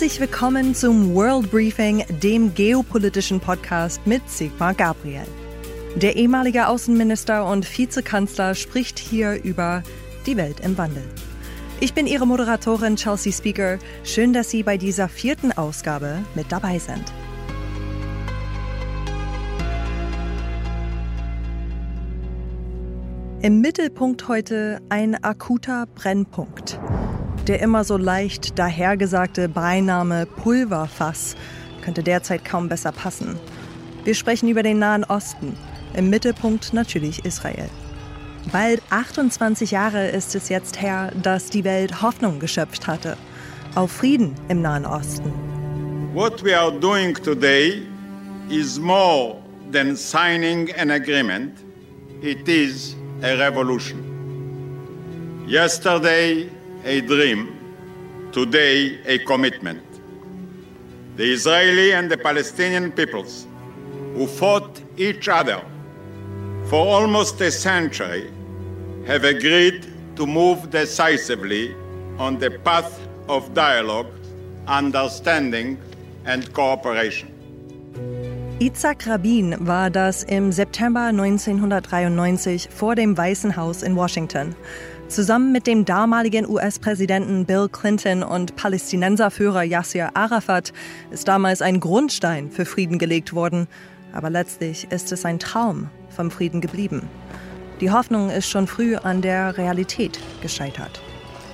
Herzlich willkommen zum World Briefing, dem geopolitischen Podcast mit Sigmar Gabriel. Der ehemalige Außenminister und Vizekanzler spricht hier über die Welt im Wandel. Ich bin Ihre Moderatorin Chelsea Speaker. Schön, dass Sie bei dieser vierten Ausgabe mit dabei sind. Im Mittelpunkt heute ein akuter Brennpunkt. Der immer so leicht dahergesagte Beiname Pulverfass könnte derzeit kaum besser passen. Wir sprechen über den Nahen Osten. Im Mittelpunkt natürlich Israel. Bald 28 Jahre ist es jetzt her, dass die Welt Hoffnung geschöpft hatte. Auf Frieden im Nahen Osten. What we are doing today is more than signing an agreement. It is a revolution. Yesterday, a dream. Today, a commitment. The Israeli and the Palestinian peoples, who fought each other for almost a century, have agreed to move decisively on the path of dialogue, understanding, and cooperation. Itzhak Rabin war das im September 1993 vor dem Weißen Haus in Washington. Zusammen mit dem damaligen US-Präsidenten Bill Clinton und Palästinenserführer Yasser Arafat ist damals ein Grundstein für Frieden gelegt worden. Aber letztlich ist es ein Traum vom Frieden geblieben. Die Hoffnung ist schon früh an der Realität gescheitert.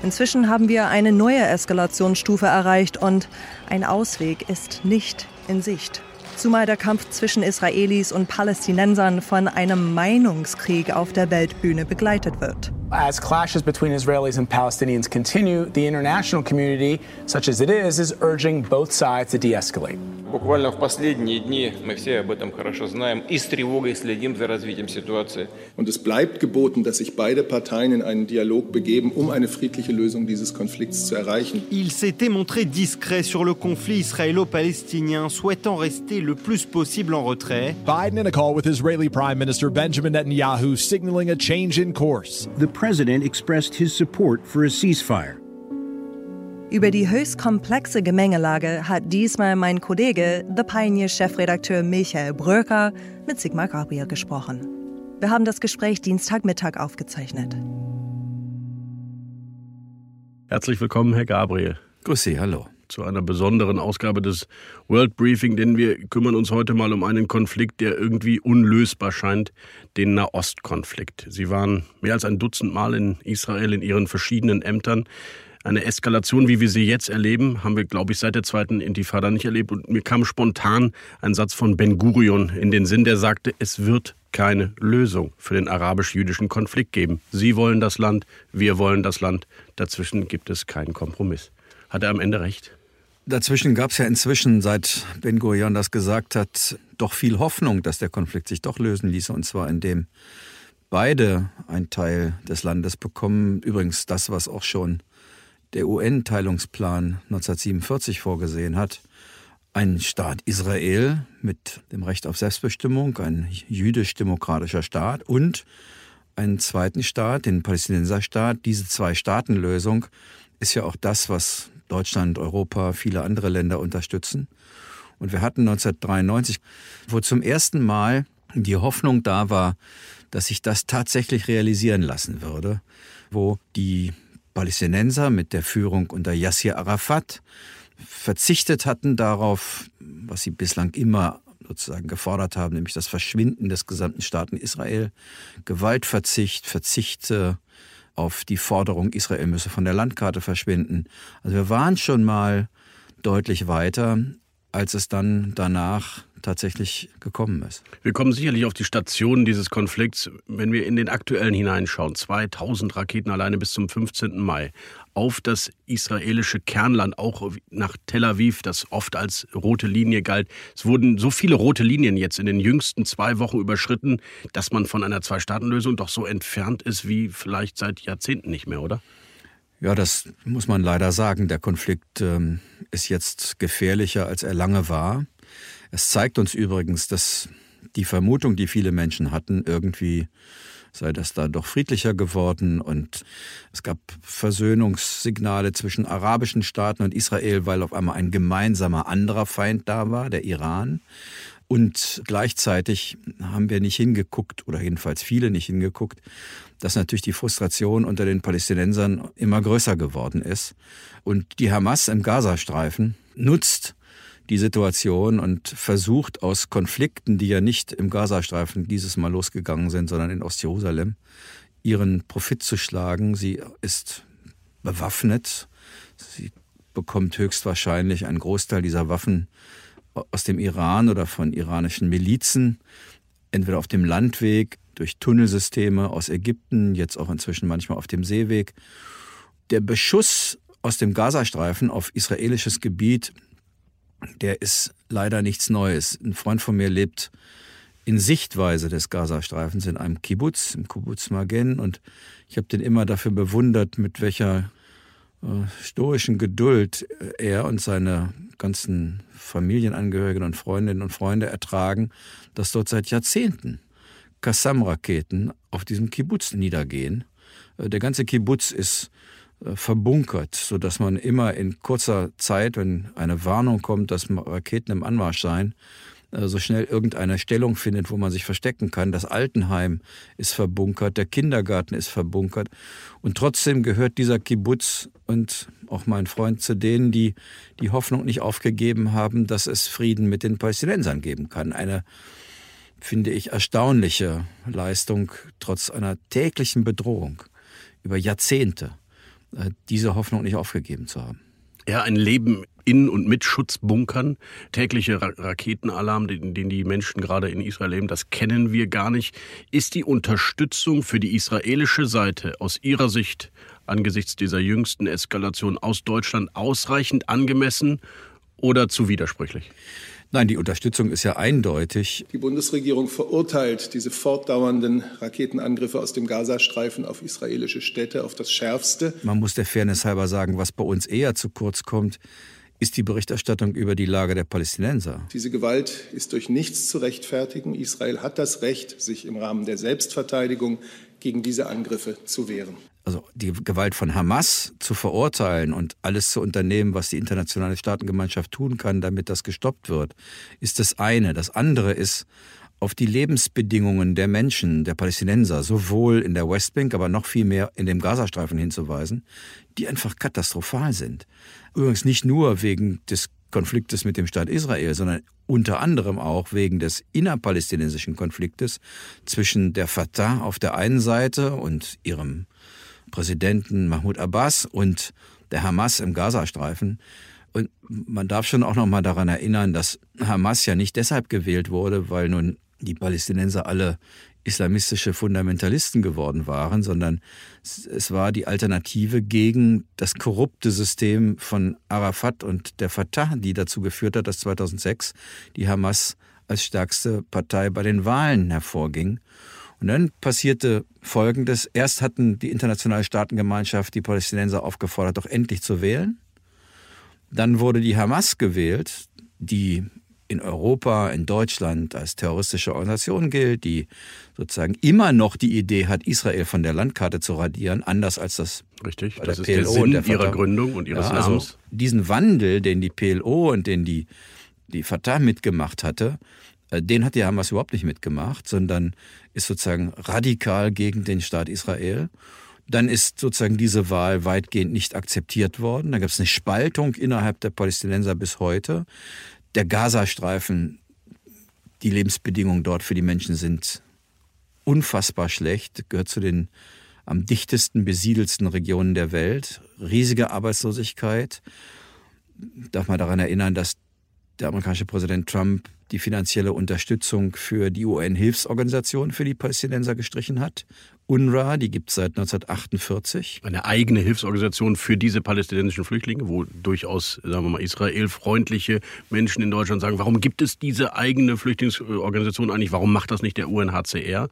Inzwischen haben wir eine neue Eskalationsstufe erreicht und ein Ausweg ist nicht in Sicht zumal der Kampf zwischen Israelis und Palästinensern von einem Meinungskrieg auf der Weltbühne begleitet wird. As clashes between Israelis and Palestinians continue, the international community, such as it is, is urging both sides to de-escalate. Буквально в последние дни мы все об этом хорошо знаем и с тревогой следим за развитием ситуации. Und es bleibt geboten, dass sich beide Parteien in einen Dialog begeben, um eine friedliche Lösung dieses Konflikts zu erreichen. Il s'était montré discret sur le conflit israélo-palestinien, souhaitant rester le plus possible en retrait. Biden in a call with Israeli Prime Minister Benjamin Netanyahu signaling a change in course. The president expressed his support for a ceasefire. Über die höchst komplexe Gemengelage hat diesmal mein Kollege, The Pioneer-Chefredakteur Michael Bröker, mit Sigmar Gabriel gesprochen. Wir haben das Gespräch Dienstagmittag aufgezeichnet. Herzlich willkommen, Herr Gabriel. Grüß Sie, hallo. Zu einer besonderen Ausgabe des World Briefing, denn wir kümmern uns heute mal um einen Konflikt, der irgendwie unlösbar scheint, den Nahostkonflikt. Sie waren mehr als ein Dutzend Mal in Israel in Ihren verschiedenen Ämtern. Eine Eskalation, wie wir sie jetzt erleben, haben wir, glaube ich, seit der zweiten Intifada nicht erlebt. Und mir kam spontan ein Satz von Ben Gurion in den Sinn, der sagte, es wird keine Lösung für den arabisch-jüdischen Konflikt geben. Sie wollen das Land, wir wollen das Land. Dazwischen gibt es keinen Kompromiss. Hat er am Ende recht? Dazwischen gab es ja inzwischen, seit Ben Gurion das gesagt hat, doch viel Hoffnung, dass der Konflikt sich doch lösen ließe. Und zwar indem beide einen Teil des Landes bekommen. Übrigens das, was auch schon der UN-Teilungsplan 1947 vorgesehen hat, ein Staat Israel mit dem Recht auf Selbstbestimmung, ein jüdisch-demokratischer Staat und einen zweiten Staat, den Palästinenserstaat. Diese Zwei-Staaten-Lösung ist ja auch das, was Deutschland, Europa, viele andere Länder unterstützen. Und wir hatten 1993, wo zum ersten Mal die Hoffnung da war, dass sich das tatsächlich realisieren lassen würde, wo die Palästinenser mit der Führung unter Yassir Arafat verzichtet hatten darauf, was sie bislang immer sozusagen gefordert haben, nämlich das Verschwinden des gesamten Staaten Israel, Gewaltverzicht, Verzichte auf die Forderung, Israel müsse von der Landkarte verschwinden. Also wir waren schon mal deutlich weiter, als es dann danach tatsächlich gekommen ist. Wir kommen sicherlich auf die Stationen dieses Konflikts, wenn wir in den aktuellen hineinschauen. 2000 Raketen alleine bis zum 15. Mai auf das israelische Kernland, auch nach Tel Aviv, das oft als rote Linie galt. Es wurden so viele rote Linien jetzt in den jüngsten zwei Wochen überschritten, dass man von einer Zwei-Staaten-Lösung doch so entfernt ist wie vielleicht seit Jahrzehnten nicht mehr, oder? Ja, das muss man leider sagen. Der Konflikt ähm, ist jetzt gefährlicher, als er lange war. Es zeigt uns übrigens, dass die Vermutung, die viele Menschen hatten, irgendwie sei das da doch friedlicher geworden und es gab Versöhnungssignale zwischen arabischen Staaten und Israel, weil auf einmal ein gemeinsamer anderer Feind da war, der Iran. Und gleichzeitig haben wir nicht hingeguckt, oder jedenfalls viele nicht hingeguckt, dass natürlich die Frustration unter den Palästinensern immer größer geworden ist. Und die Hamas im Gazastreifen nutzt die Situation und versucht aus Konflikten, die ja nicht im Gazastreifen dieses Mal losgegangen sind, sondern in Ostjerusalem, ihren Profit zu schlagen. Sie ist bewaffnet. Sie bekommt höchstwahrscheinlich einen Großteil dieser Waffen aus dem Iran oder von iranischen Milizen, entweder auf dem Landweg, durch Tunnelsysteme aus Ägypten, jetzt auch inzwischen manchmal auf dem Seeweg. Der Beschuss aus dem Gazastreifen auf israelisches Gebiet, der ist leider nichts Neues. Ein Freund von mir lebt in Sichtweise des Gazastreifens in einem Kibbutz, im Kibbutz Magen, und ich habe den immer dafür bewundert, mit welcher äh, stoischen Geduld er und seine ganzen Familienangehörigen und Freundinnen und Freunde ertragen, dass dort seit Jahrzehnten Kassam-Raketen auf diesem Kibbutz niedergehen. Äh, der ganze Kibbutz ist äh, verbunkert, sodass man immer in kurzer Zeit, wenn eine Warnung kommt, dass Raketen im Anmarsch seien, äh, so schnell irgendeine Stellung findet, wo man sich verstecken kann. Das Altenheim ist verbunkert, der Kindergarten ist verbunkert. Und trotzdem gehört dieser Kibbutz und auch mein Freund zu denen, die die Hoffnung nicht aufgegeben haben, dass es Frieden mit den Palästinensern geben kann. Eine, finde ich, erstaunliche Leistung, trotz einer täglichen Bedrohung über Jahrzehnte, äh, diese Hoffnung nicht aufgegeben zu haben. Ja, ein Leben in und mit Schutzbunkern, tägliche Ra Raketenalarm, den, den die Menschen gerade in Israel leben, das kennen wir gar nicht. Ist die Unterstützung für die israelische Seite aus Ihrer Sicht angesichts dieser jüngsten Eskalation aus Deutschland ausreichend angemessen oder zu widersprüchlich? Nein, die Unterstützung ist ja eindeutig. Die Bundesregierung verurteilt diese fortdauernden Raketenangriffe aus dem Gazastreifen auf israelische Städte auf das Schärfste. Man muss der Fairness halber sagen, was bei uns eher zu kurz kommt, ist die Berichterstattung über die Lage der Palästinenser. Diese Gewalt ist durch nichts zu rechtfertigen. Israel hat das Recht, sich im Rahmen der Selbstverteidigung gegen diese Angriffe zu wehren. Also die Gewalt von Hamas zu verurteilen und alles zu unternehmen, was die internationale Staatengemeinschaft tun kann, damit das gestoppt wird, ist das eine. Das andere ist, auf die Lebensbedingungen der Menschen, der Palästinenser, sowohl in der Westbank, aber noch viel mehr in dem Gazastreifen hinzuweisen, die einfach katastrophal sind. Übrigens nicht nur wegen des Konfliktes mit dem Staat Israel, sondern unter anderem auch wegen des innerpalästinensischen Konfliktes zwischen der Fatah auf der einen Seite und ihrem Präsidenten Mahmoud Abbas und der Hamas im Gazastreifen. Und man darf schon auch noch mal daran erinnern, dass Hamas ja nicht deshalb gewählt wurde, weil nun die Palästinenser alle islamistische Fundamentalisten geworden waren, sondern es war die Alternative gegen das korrupte System von Arafat und der Fatah, die dazu geführt hat, dass 2006 die Hamas als stärkste Partei bei den Wahlen hervorging. Und dann passierte Folgendes. Erst hatten die internationale Staatengemeinschaft die Palästinenser aufgefordert, doch endlich zu wählen. Dann wurde die Hamas gewählt, die in Europa, in Deutschland als terroristische Organisation gilt, die sozusagen immer noch die Idee hat, Israel von der Landkarte zu radieren, anders als das Richtig, das ist PLO der Sinn der ihrer Gründung und ihres ja, also Namens. diesen Wandel, den die PLO und den die, die Fatah mitgemacht hatte, den hat die Hamas überhaupt nicht mitgemacht, sondern ist sozusagen radikal gegen den Staat Israel. Dann ist sozusagen diese Wahl weitgehend nicht akzeptiert worden. Da gab es eine Spaltung innerhalb der Palästinenser bis heute der Gazastreifen, die Lebensbedingungen dort für die Menschen sind unfassbar schlecht, gehört zu den am dichtesten besiedelsten Regionen der Welt, riesige Arbeitslosigkeit. Darf man daran erinnern, dass der amerikanische Präsident Trump die finanzielle Unterstützung für die UN-Hilfsorganisation für die Palästinenser gestrichen hat. UNRWA, die gibt es seit 1948. Eine eigene Hilfsorganisation für diese palästinensischen Flüchtlinge, wo durchaus, sagen wir mal, israelfreundliche Menschen in Deutschland sagen, warum gibt es diese eigene Flüchtlingsorganisation eigentlich? Warum macht das nicht der UNHCR?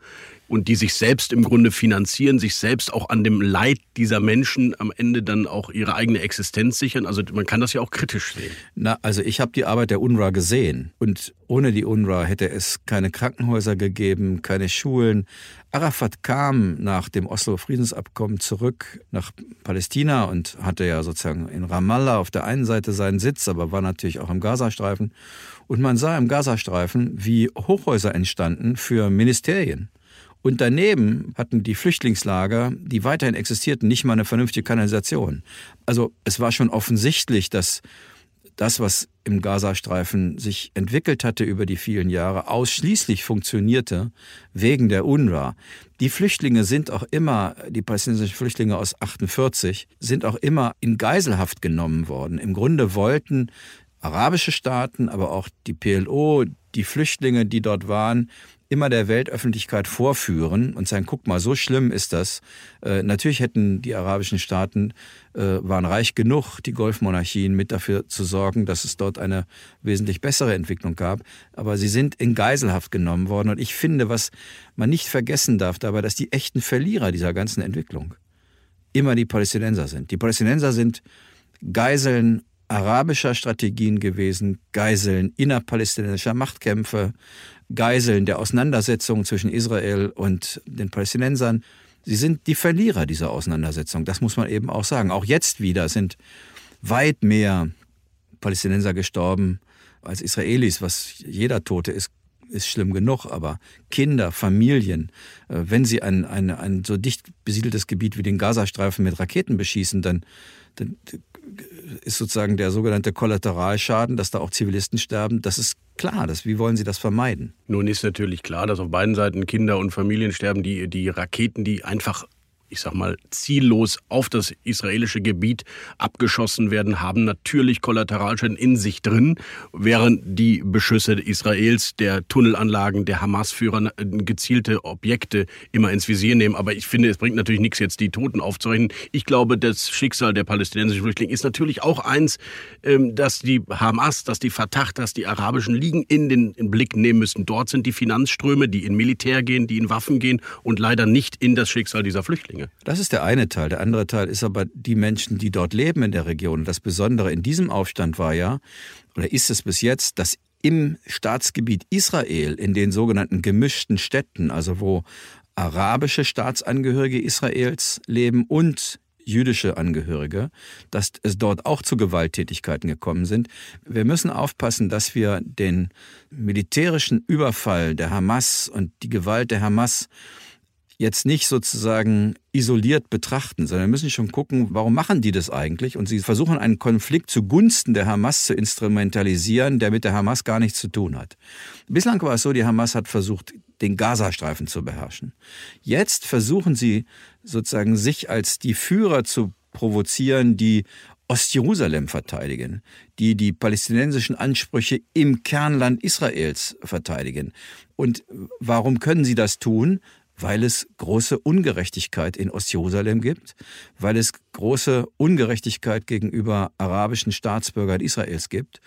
und die sich selbst im Grunde finanzieren, sich selbst auch an dem Leid dieser Menschen am Ende dann auch ihre eigene Existenz sichern. Also man kann das ja auch kritisch sehen. Na, also ich habe die Arbeit der UNRWA gesehen und ohne die UNRWA hätte es keine Krankenhäuser gegeben, keine Schulen. Arafat kam nach dem Oslo-Friedensabkommen zurück nach Palästina und hatte ja sozusagen in Ramallah auf der einen Seite seinen Sitz, aber war natürlich auch im Gazastreifen. Und man sah im Gazastreifen, wie Hochhäuser entstanden für Ministerien. Und daneben hatten die Flüchtlingslager, die weiterhin existierten, nicht mal eine vernünftige Kanalisation. Also es war schon offensichtlich, dass das, was im Gazastreifen sich entwickelt hatte über die vielen Jahre, ausschließlich funktionierte wegen der UNRWA. Die Flüchtlinge sind auch immer, die palästinensischen Flüchtlinge aus 48, sind auch immer in Geiselhaft genommen worden. Im Grunde wollten arabische Staaten, aber auch die PLO, die Flüchtlinge, die dort waren, immer der Weltöffentlichkeit vorführen und sagen, guck mal, so schlimm ist das. Äh, natürlich hätten die arabischen Staaten, äh, waren reich genug, die Golfmonarchien, mit dafür zu sorgen, dass es dort eine wesentlich bessere Entwicklung gab. Aber sie sind in Geiselhaft genommen worden. Und ich finde, was man nicht vergessen darf dabei, dass die echten Verlierer dieser ganzen Entwicklung immer die Palästinenser sind. Die Palästinenser sind Geiseln arabischer Strategien gewesen, Geiseln innerpalästinensischer Machtkämpfe, Geiseln der Auseinandersetzungen zwischen Israel und den Palästinensern. Sie sind die Verlierer dieser Auseinandersetzung. Das muss man eben auch sagen. Auch jetzt wieder sind weit mehr Palästinenser gestorben als Israelis, was jeder Tote ist, ist schlimm genug, aber Kinder, Familien, äh, wenn sie ein, ein, ein so dicht besiedeltes Gebiet wie den Gazastreifen mit Raketen beschießen, dann, dann ist sozusagen der sogenannte Kollateralschaden, dass da auch Zivilisten sterben, das ist klar. Das, wie wollen Sie das vermeiden? Nun ist natürlich klar, dass auf beiden Seiten Kinder und Familien sterben, die, die Raketen, die einfach ich sag mal, ziellos auf das israelische Gebiet abgeschossen werden, haben natürlich Kollateralschäden in sich drin, während die Beschüsse Israels, der Tunnelanlagen, der Hamas-Führer gezielte Objekte immer ins Visier nehmen. Aber ich finde, es bringt natürlich nichts, jetzt die Toten aufzurechnen. Ich glaube, das Schicksal der palästinensischen Flüchtlinge ist natürlich auch eins, ähm, dass die Hamas, dass die Fatah, dass die arabischen Ligen in den Blick nehmen müssen. Dort sind die Finanzströme, die in Militär gehen, die in Waffen gehen und leider nicht in das Schicksal dieser Flüchtlinge. Dinge. Das ist der eine Teil. Der andere Teil ist aber die Menschen, die dort leben in der Region. Das Besondere in diesem Aufstand war ja, oder ist es bis jetzt, dass im Staatsgebiet Israel, in den sogenannten gemischten Städten, also wo arabische Staatsangehörige Israels leben und jüdische Angehörige, dass es dort auch zu Gewalttätigkeiten gekommen sind. Wir müssen aufpassen, dass wir den militärischen Überfall der Hamas und die Gewalt der Hamas jetzt nicht sozusagen isoliert betrachten, sondern müssen schon gucken, warum machen die das eigentlich? Und sie versuchen einen Konflikt zugunsten der Hamas zu instrumentalisieren, der mit der Hamas gar nichts zu tun hat. Bislang war es so, die Hamas hat versucht, den Gazastreifen zu beherrschen. Jetzt versuchen sie sozusagen sich als die Führer zu provozieren, die Ostjerusalem verteidigen, die die palästinensischen Ansprüche im Kernland Israels verteidigen. Und warum können sie das tun? Weil es große Ungerechtigkeit in Ostjerusalem gibt, weil es große Ungerechtigkeit gegenüber arabischen Staatsbürgern Israels gibt.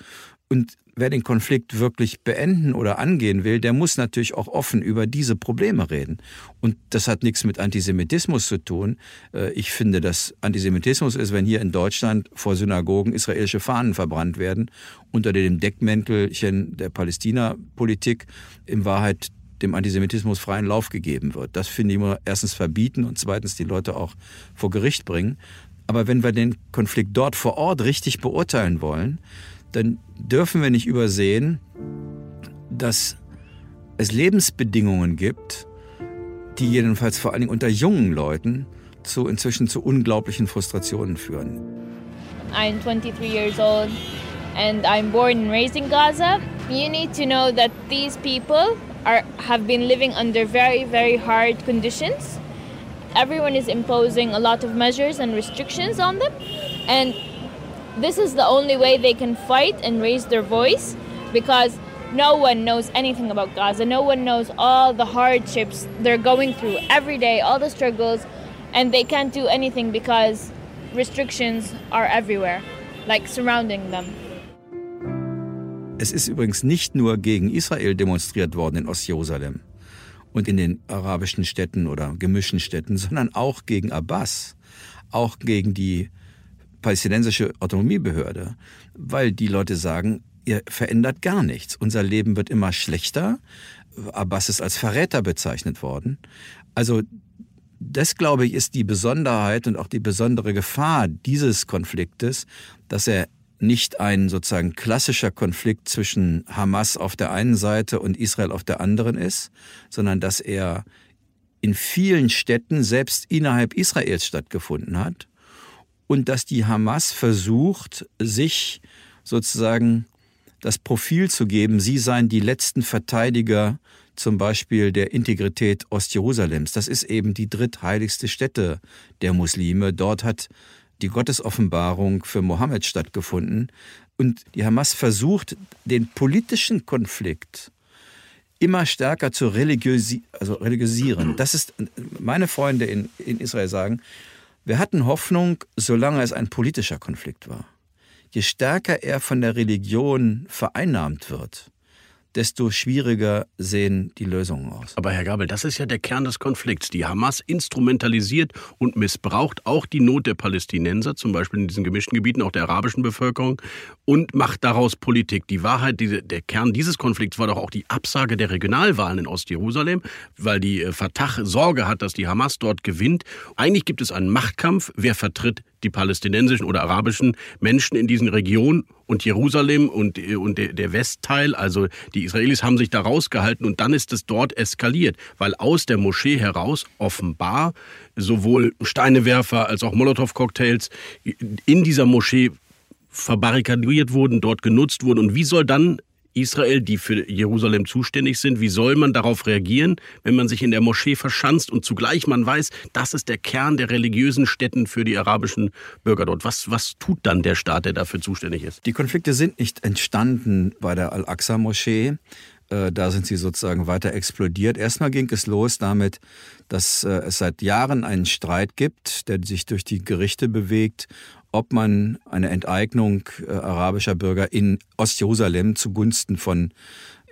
Und wer den Konflikt wirklich beenden oder angehen will, der muss natürlich auch offen über diese Probleme reden. Und das hat nichts mit Antisemitismus zu tun. Äh, ich finde, dass Antisemitismus ist, wenn hier in Deutschland vor Synagogen israelische Fahnen verbrannt werden, unter dem Deckmäntelchen der Palästina-Politik in Wahrheit dem Antisemitismus freien Lauf gegeben wird. Das finde ich immer erstens verbieten und zweitens die Leute auch vor Gericht bringen. Aber wenn wir den Konflikt dort vor Ort richtig beurteilen wollen, dann dürfen wir nicht übersehen, dass es Lebensbedingungen gibt, die jedenfalls vor allen Dingen unter jungen Leuten zu inzwischen zu unglaublichen Frustrationen führen. I'm 23 years old and I'm born and raised in Gaza. You need to know that these people are have been living under very very hard conditions. Everyone is imposing a lot of measures and restrictions on them, and this is the only way they can fight and raise their voice because no one knows anything about Gaza. No one knows all the hardships they're going through every day, all the struggles, and they can't do anything because restrictions are everywhere, like surrounding them. Es ist übrigens nicht nur gegen Israel demonstriert worden in Ostjerusalem und in den arabischen Städten oder gemischten Städten, sondern auch gegen Abbas, auch gegen die palästinensische Autonomiebehörde, weil die Leute sagen, ihr verändert gar nichts. Unser Leben wird immer schlechter. Abbas ist als Verräter bezeichnet worden. Also das, glaube ich, ist die Besonderheit und auch die besondere Gefahr dieses Konfliktes, dass er nicht ein sozusagen klassischer Konflikt zwischen Hamas auf der einen Seite und Israel auf der anderen ist, sondern dass er in vielen Städten selbst innerhalb Israels stattgefunden hat und dass die Hamas versucht, sich sozusagen das Profil zu geben, sie seien die letzten Verteidiger zum Beispiel der Integrität Ostjerusalems. Das ist eben die drittheiligste Stätte der Muslime. Dort hat die Gottesoffenbarung für Mohammed stattgefunden. Und die Hamas versucht, den politischen Konflikt immer stärker zu religiösi also religiösieren. Das ist, meine Freunde in, in Israel sagen, wir hatten Hoffnung, solange es ein politischer Konflikt war. Je stärker er von der Religion vereinnahmt wird, desto schwieriger sehen die Lösungen aus. Aber Herr Gabel, das ist ja der Kern des Konflikts. Die Hamas instrumentalisiert und missbraucht auch die Not der Palästinenser, zum Beispiel in diesen gemischten Gebieten, auch der arabischen Bevölkerung, und macht daraus Politik. Die Wahrheit, die, der Kern dieses Konflikts war doch auch die Absage der Regionalwahlen in Ostjerusalem, weil die äh, Fatah Sorge hat, dass die Hamas dort gewinnt. Eigentlich gibt es einen Machtkampf. Wer vertritt die palästinensischen oder arabischen Menschen in diesen Regionen und Jerusalem und, und der Westteil, also die Israelis haben sich da rausgehalten und dann ist es dort eskaliert, weil aus der Moschee heraus offenbar sowohl Steinewerfer als auch Molotow-Cocktails in dieser Moschee verbarrikadiert wurden, dort genutzt wurden. Und wie soll dann Israel, die für Jerusalem zuständig sind. Wie soll man darauf reagieren, wenn man sich in der Moschee verschanzt und zugleich man weiß, das ist der Kern der religiösen Stätten für die arabischen Bürger dort? Was, was tut dann der Staat, der dafür zuständig ist? Die Konflikte sind nicht entstanden bei der Al-Aqsa-Moschee. Äh, da sind sie sozusagen weiter explodiert. Erstmal ging es los damit, dass äh, es seit Jahren einen Streit gibt, der sich durch die Gerichte bewegt ob man eine Enteignung äh, arabischer Bürger in Ostjerusalem zugunsten von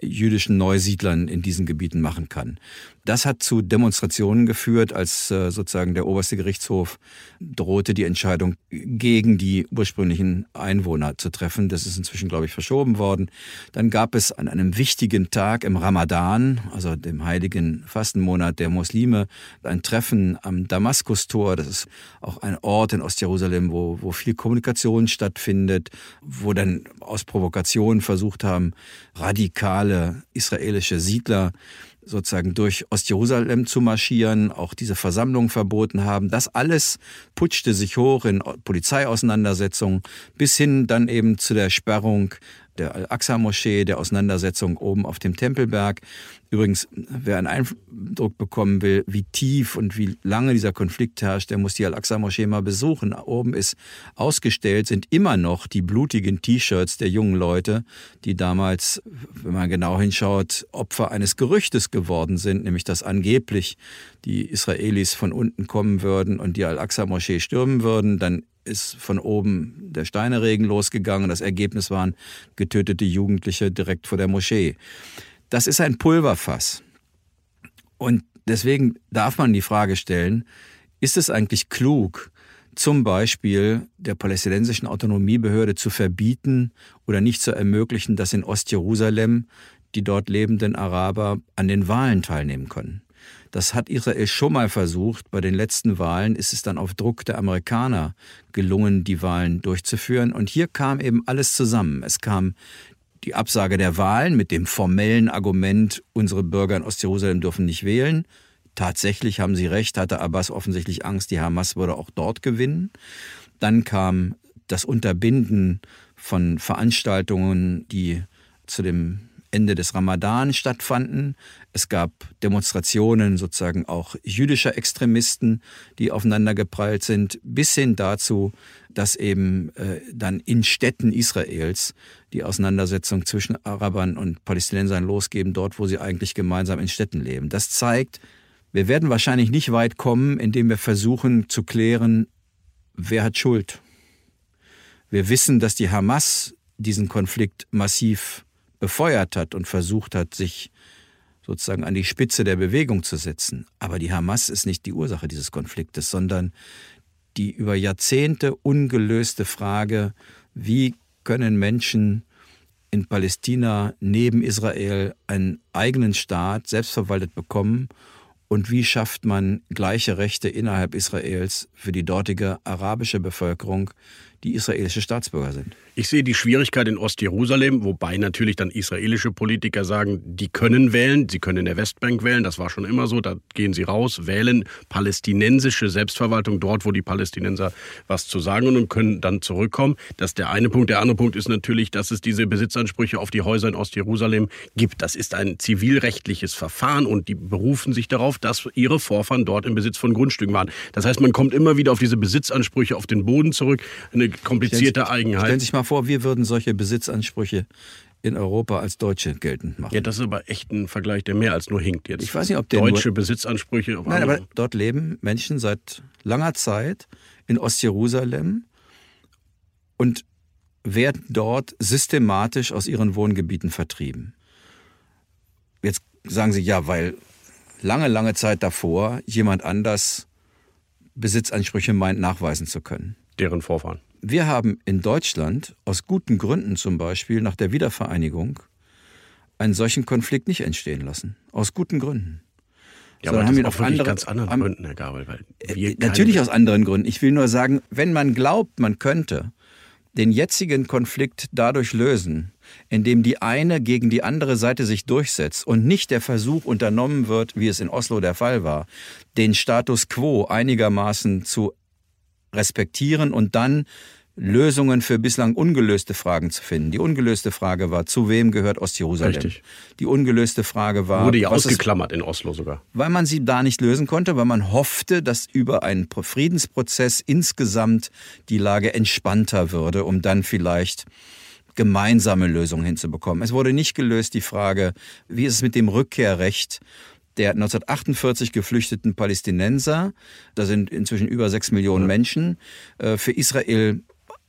jüdischen Neusiedlern in diesen Gebieten machen kann. Das hat zu Demonstrationen geführt, als äh, sozusagen der oberste Gerichtshof drohte, die Entscheidung gegen die ursprünglichen Einwohner zu treffen. Das ist inzwischen, glaube ich, verschoben worden. Dann gab es an einem wichtigen Tag im Ramadan, also dem heiligen Fastenmonat der Muslime, ein Treffen am Damaskustor. Das ist auch ein Ort in Ostjerusalem, wo, wo viel Kommunikation stattfindet, wo dann aus Provokation versucht haben, radikale israelische Siedler sozusagen durch Ostjerusalem zu marschieren, auch diese Versammlung verboten haben. Das alles putschte sich hoch in Polizeiauseinandersetzungen bis hin dann eben zu der Sperrung der Al-Aqsa-Moschee, der Auseinandersetzung oben auf dem Tempelberg. Übrigens, wer einen Eindruck bekommen will, wie tief und wie lange dieser Konflikt herrscht, der muss die Al-Aqsa-Moschee mal besuchen. Oben ist ausgestellt, sind immer noch die blutigen T-Shirts der jungen Leute, die damals, wenn man genau hinschaut, Opfer eines Gerüchtes geworden sind, nämlich dass angeblich die Israelis von unten kommen würden und die Al-Aqsa-Moschee stürmen würden. Dann ist von oben der Steineregen losgegangen. Das Ergebnis waren getötete Jugendliche direkt vor der Moschee. Das ist ein Pulverfass. Und deswegen darf man die Frage stellen, ist es eigentlich klug, zum Beispiel der palästinensischen Autonomiebehörde zu verbieten oder nicht zu ermöglichen, dass in Ostjerusalem die dort lebenden Araber an den Wahlen teilnehmen können? Das hat Israel schon mal versucht. Bei den letzten Wahlen ist es dann auf Druck der Amerikaner gelungen, die Wahlen durchzuführen. Und hier kam eben alles zusammen. Es kam die Absage der Wahlen mit dem formellen Argument, unsere Bürger in Ostjerusalem dürfen nicht wählen. Tatsächlich haben sie recht, hatte Abbas offensichtlich Angst, die Hamas würde auch dort gewinnen. Dann kam das Unterbinden von Veranstaltungen, die zu dem Ende des Ramadan stattfanden. Es gab Demonstrationen sozusagen auch jüdischer Extremisten, die aufeinander geprallt sind, bis hin dazu, dass eben äh, dann in Städten Israels die Auseinandersetzung zwischen Arabern und Palästinensern losgeben, dort, wo sie eigentlich gemeinsam in Städten leben. Das zeigt, wir werden wahrscheinlich nicht weit kommen, indem wir versuchen zu klären, wer hat Schuld. Wir wissen, dass die Hamas diesen Konflikt massiv befeuert hat und versucht hat, sich sozusagen an die Spitze der Bewegung zu setzen. Aber die Hamas ist nicht die Ursache dieses Konfliktes, sondern die über Jahrzehnte ungelöste Frage, wie können Menschen in Palästina neben Israel einen eigenen Staat selbstverwaltet bekommen, Und wie schafft man gleiche Rechte innerhalb Israels für die dortige arabische Bevölkerung, die israelische Staatsbürger sind? Ich sehe die Schwierigkeit in Ostjerusalem, wobei natürlich dann israelische Politiker sagen, die können wählen, sie können in der Westbank wählen, das war schon immer so, da gehen sie raus, wählen palästinensische Selbstverwaltung dort, wo die Palästinenser was zu sagen und können dann zurückkommen. Das ist der eine Punkt. Der andere Punkt ist natürlich, dass es diese Besitzansprüche auf die Häuser in Ostjerusalem gibt. Das ist ein zivilrechtliches Verfahren und die berufen sich darauf, dass ihre Vorfahren dort im Besitz von Grundstücken waren. Das heißt, man kommt immer wieder auf diese Besitzansprüche auf den Boden zurück. Eine komplizierte Eigenheit. Stellen Sie sich mal vor, wir würden solche Besitzansprüche in Europa als Deutsche geltend machen. Ja, das ist aber echt ein Vergleich, der mehr als nur hinkt jetzt. Ich weiß nicht, ob der Deutsche Besitzansprüche auf Nein, aber dort leben Menschen seit langer Zeit in Ostjerusalem und werden dort systematisch aus ihren Wohngebieten vertrieben. Jetzt sagen Sie ja, weil lange, lange Zeit davor jemand anders Besitzansprüche meint nachweisen zu können. Deren Vorfahren. Wir haben in Deutschland aus guten Gründen zum Beispiel nach der Wiedervereinigung einen solchen Konflikt nicht entstehen lassen. Aus guten Gründen. Ja, Sondern aber haben ihn auf wirklich andere- ganz anderen haben- Gründen, Herr Gabel. Äh, Natürlich aus anderen Gründen. Ich will nur sagen, wenn man glaubt, man könnte den jetzigen Konflikt dadurch lösen, indem die eine gegen die andere Seite sich durchsetzt und nicht der Versuch unternommen wird, wie es in Oslo der Fall war, den Status quo einigermaßen zu respektieren und dann Lösungen für bislang ungelöste Fragen zu finden. Die ungelöste Frage war, zu wem gehört Ostjerusalem? Richtig. Die ungelöste Frage war, Wurde ja was ist ausgeklammert in Oslo sogar. weil man sie da nicht lösen konnte, weil man hoffte, dass über einen Friedensprozess insgesamt die Lage entspannter würde, um dann vielleicht gemeinsame Lösungen hinzubekommen. Es wurde nicht gelöst die Frage, wie ist es mit dem Rückkehrrecht der 1948 geflüchteten Palästinenser, da sind inzwischen über sechs Millionen Menschen, äh, für Israel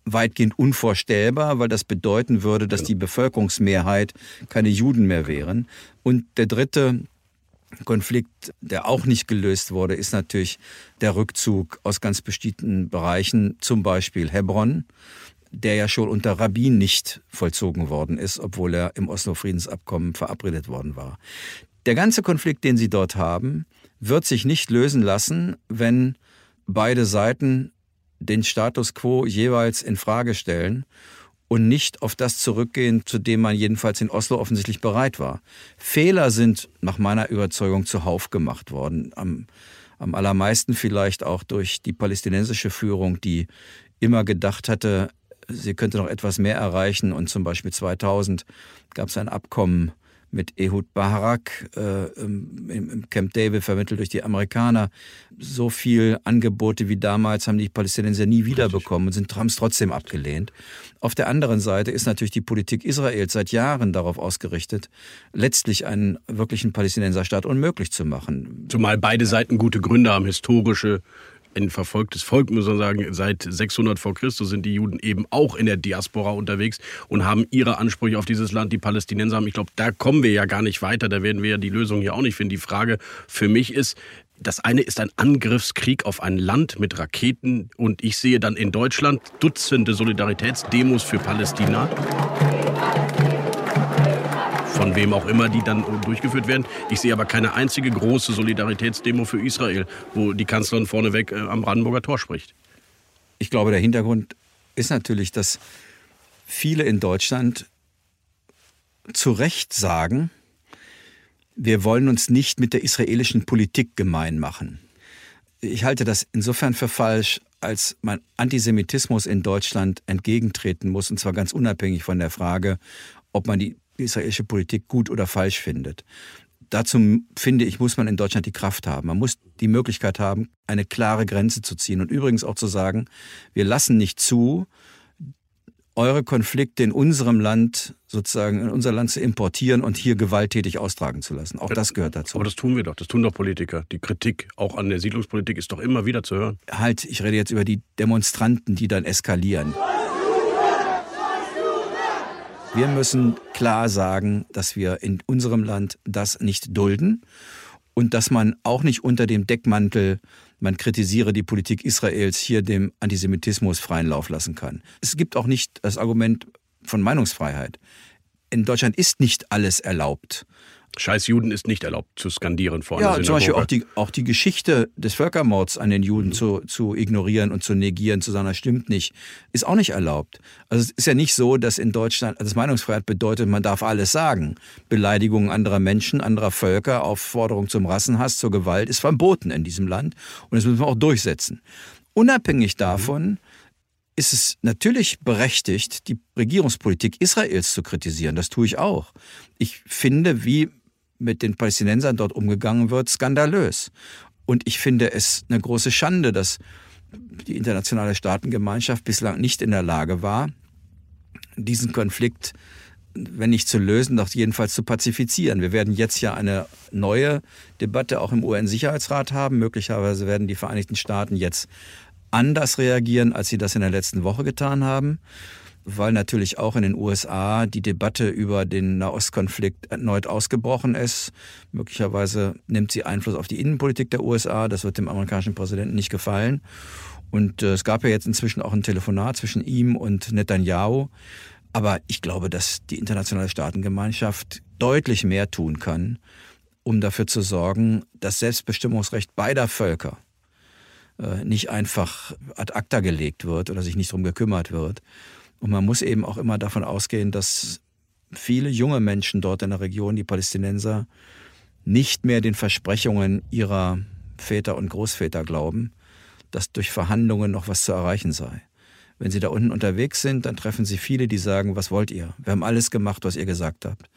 weitgehend unvorstellbar, weil das bedeuten würde, dass die Bevölkerungsmehrheit keine Juden mehr wären. Und der dritte Konflikt, der auch nicht gelöst wurde, ist natürlich der Rückzug aus ganz bestimmten Bereichen, zum Beispiel Hebron, der ja schon unter Rabbin nicht vollzogen worden ist, obwohl er im Oslo-Friedensabkommen verabredet worden war. Der ganze Konflikt, den Sie dort haben, wird sich nicht lösen lassen, wenn beide Seiten den Status quo jeweils in Frage stellen und nicht auf das zurückgehen, zu dem man jedenfalls in Oslo offensichtlich bereit war. Fehler sind nach meiner Überzeugung zuhauf gemacht worden. Am, am allermeisten vielleicht auch durch die palästinensische Führung, die immer gedacht hatte, sie könnte noch etwas mehr erreichen. Und zum Beispiel 2000 gab es ein Abkommen mit Ehud Barak äh, im, im Camp David vermittelt durch die Amerikaner. So viel Angebote wie damals haben die Palästinenser nie wiederbekommen und sind haben es trotzdem abgelehnt. Auf der anderen Seite ist natürlich die Politik Israels seit Jahren darauf ausgerichtet, letztlich einen wirklichen Palästinenserstaat unmöglich zu machen. Zumal beide Seiten gute Gründe haben, historische ein verfolgtes Volk, muss man sagen. Seit 600 vor Christus sind die Juden eben auch in der Diaspora unterwegs und haben ihre Ansprüche auf dieses Land. Die Palästinenser haben, ich glaube, da kommen wir ja gar nicht weiter. Da werden wir ja die Lösung hier auch nicht finden. Die Frage für mich ist, das eine ist ein Angriffskrieg auf ein Land mit Raketen und ich sehe dann in Deutschland Dutzende Solidaritätsdemos für Palästina von wem auch immer die dann durchgeführt werden. Ich sehe aber keine einzige große Solidaritätsdemo für Israel, wo die Kanzlerin vorneweg äh, am Brandenburger Tor spricht. Ich glaube, der Hintergrund ist natürlich, dass viele in Deutschland zu Recht sagen, wir wollen uns nicht mit der israelischen Politik gemein machen. Ich halte das insofern für falsch, als man Antisemitismus in Deutschland entgegentreten muss, und zwar ganz unabhängig von der Frage, ob man die israelische Politik gut oder falsch findet. Dazu finde ich, muss man in Deutschland die Kraft haben. Man muss die Möglichkeit haben, eine klare Grenze zu ziehen und übrigens auch zu sagen, wir lassen nicht zu, eure Konflikte in unserem Land sozusagen in unser Land zu importieren und hier gewalttätig austragen zu lassen. Auch das gehört dazu. Aber das tun wir doch, das tun doch Politiker. Die Kritik auch an der Siedlungspolitik ist doch immer wieder zu hören. Halt, ich rede jetzt über die Demonstranten, die dann eskalieren. Wir müssen klar sagen, dass wir in unserem Land das nicht dulden und dass man auch nicht unter dem Deckmantel, man kritisiere die Politik Israels, hier dem Antisemitismus freien Lauf lassen kann. Es gibt auch nicht das Argument von Meinungsfreiheit. In Deutschland ist nicht alles erlaubt. Scheiß Juden ist nicht erlaubt zu skandieren vor Ja, einer zum Beispiel Synagoge. auch die, auch die Geschichte des Völkermords an den Juden zu, zu ignorieren und zu negieren, zu sagen, das stimmt nicht, ist auch nicht erlaubt. Also es ist ja nicht so, dass in Deutschland, also Meinungsfreiheit bedeutet, man darf alles sagen. Beleidigungen anderer Menschen, anderer Völker, Aufforderung zum Rassenhass, zur Gewalt ist verboten in diesem Land und das müssen wir auch durchsetzen. Unabhängig davon ist es natürlich berechtigt, die Regierungspolitik Israels zu kritisieren. Das tue ich auch. Ich finde, wie mit den Palästinensern dort umgegangen wird, skandalös. Und ich finde es eine große Schande, dass die internationale Staatengemeinschaft bislang nicht in der Lage war, diesen Konflikt, wenn nicht zu lösen, doch jedenfalls zu pazifizieren. Wir werden jetzt ja eine neue Debatte auch im UN-Sicherheitsrat haben. Möglicherweise werden die Vereinigten Staaten jetzt anders reagieren, als sie das in der letzten Woche getan haben, weil natürlich auch in den USA die Debatte über den Nahostkonflikt erneut ausgebrochen ist. Möglicherweise nimmt sie Einfluss auf die Innenpolitik der USA. Das wird dem amerikanischen Präsidenten nicht gefallen. Und äh, es gab ja jetzt inzwischen auch ein Telefonat zwischen ihm und Netanyahu. Aber ich glaube, dass die internationale Staatengemeinschaft deutlich mehr tun kann, um dafür zu sorgen, dass Selbstbestimmungsrecht beider Völker äh, nicht einfach ad acta gelegt wird oder sich nicht darum gekümmert wird. Und man muss eben auch immer davon ausgehen, dass viele junge Menschen dort in der Region, die Palästinenser, nicht mehr den Versprechungen ihrer Väter und Großväter glauben, dass durch Verhandlungen noch was zu erreichen sei. Wenn sie da unten unterwegs sind, dann treffen sie viele, die sagen, was wollt ihr? Wir haben alles gemacht, was ihr gesagt habt.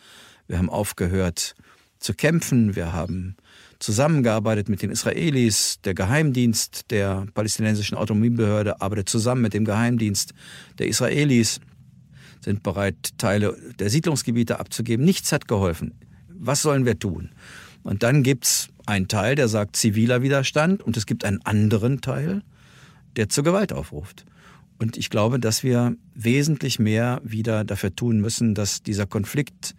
Wir haben aufgehört zu kämpfen, wir haben zusammengearbeitet mit den Israelis. Der Geheimdienst der palästinensischen Autonomiebehörde arbeitet zusammen mit dem Geheimdienst der Israelis, sind bereit, Teile der Siedlungsgebiete abzugeben. Nichts hat geholfen. Was sollen wir tun? Und dann gibt es einen Teil, der sagt ziviler Widerstand und es gibt einen anderen Teil, der zur Gewalt aufruft. Und ich glaube, dass wir wesentlich mehr wieder dafür tun müssen, dass dieser Konflikt